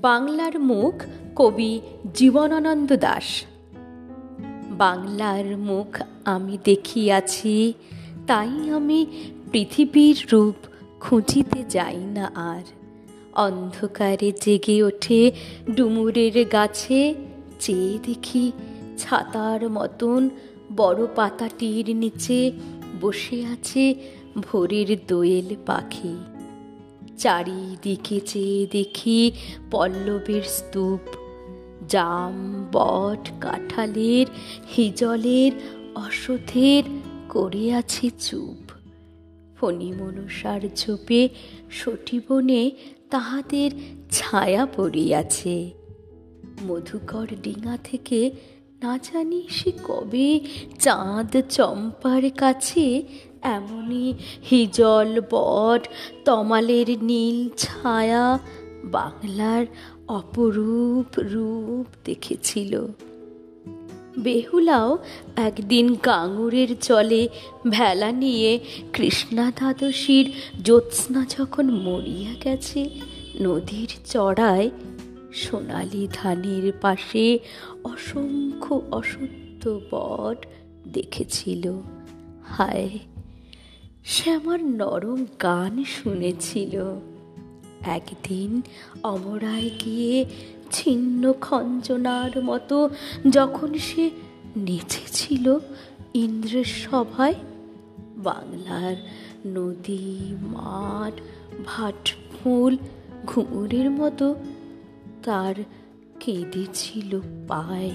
বাংলার মুখ কবি জীবনানন্দ দাস। বাংলার মুখ আমি দেখিয়াছি, তাই আমি পৃথিবীর রূপ খুঁজিতে যাই না আর। অন্ধকারে জেগে ওঠে ডুমুরের গাছে, চেয়ে দেখি ছাতার মতন বড় পাতাটির নিচে বসে আছে ভোরের দোয়েল পাখি। চারিদিকে চেয়ে দেখি পল্লবের স্তূপ, জাম, বট, কাঁঠালের, হিজলের অসথের করে আছে চুপ। ফণি মনসার ঝোপে সটিবনে তাহাদের ছায়া পড়িয়াছে। মধুকর ডিঙা থেকে না জানি সে কবে চাঁদ চম্পার কাছে এমনই হিজল বট, তমালের নীল ছায়া বাংলার অপরূপ রূপ দেখেছিল। বেহুলাও একদিন কাঙুরের চলে ভেলা নিয়ে কৃষ্ণা দ্বাদশীর জ্যোৎস্না যখন মরিয়া গেছে, নদীর চড়ায় সোনালি ধানের পাশে অসংখ্য অসত্য বট দেখেছিল। হায় সে আমার নরম গান শুনেছিল। একদিন অমরায় গিয়ে ছিন্ন খঞ্জনার মতো যখন সে নেচেছিল ইন্দ্রের সভায়, বাংলার নদী, মাঠ, ভাটফুল, ঘুঙুরের মতো তার কেঁদেছিল পায়।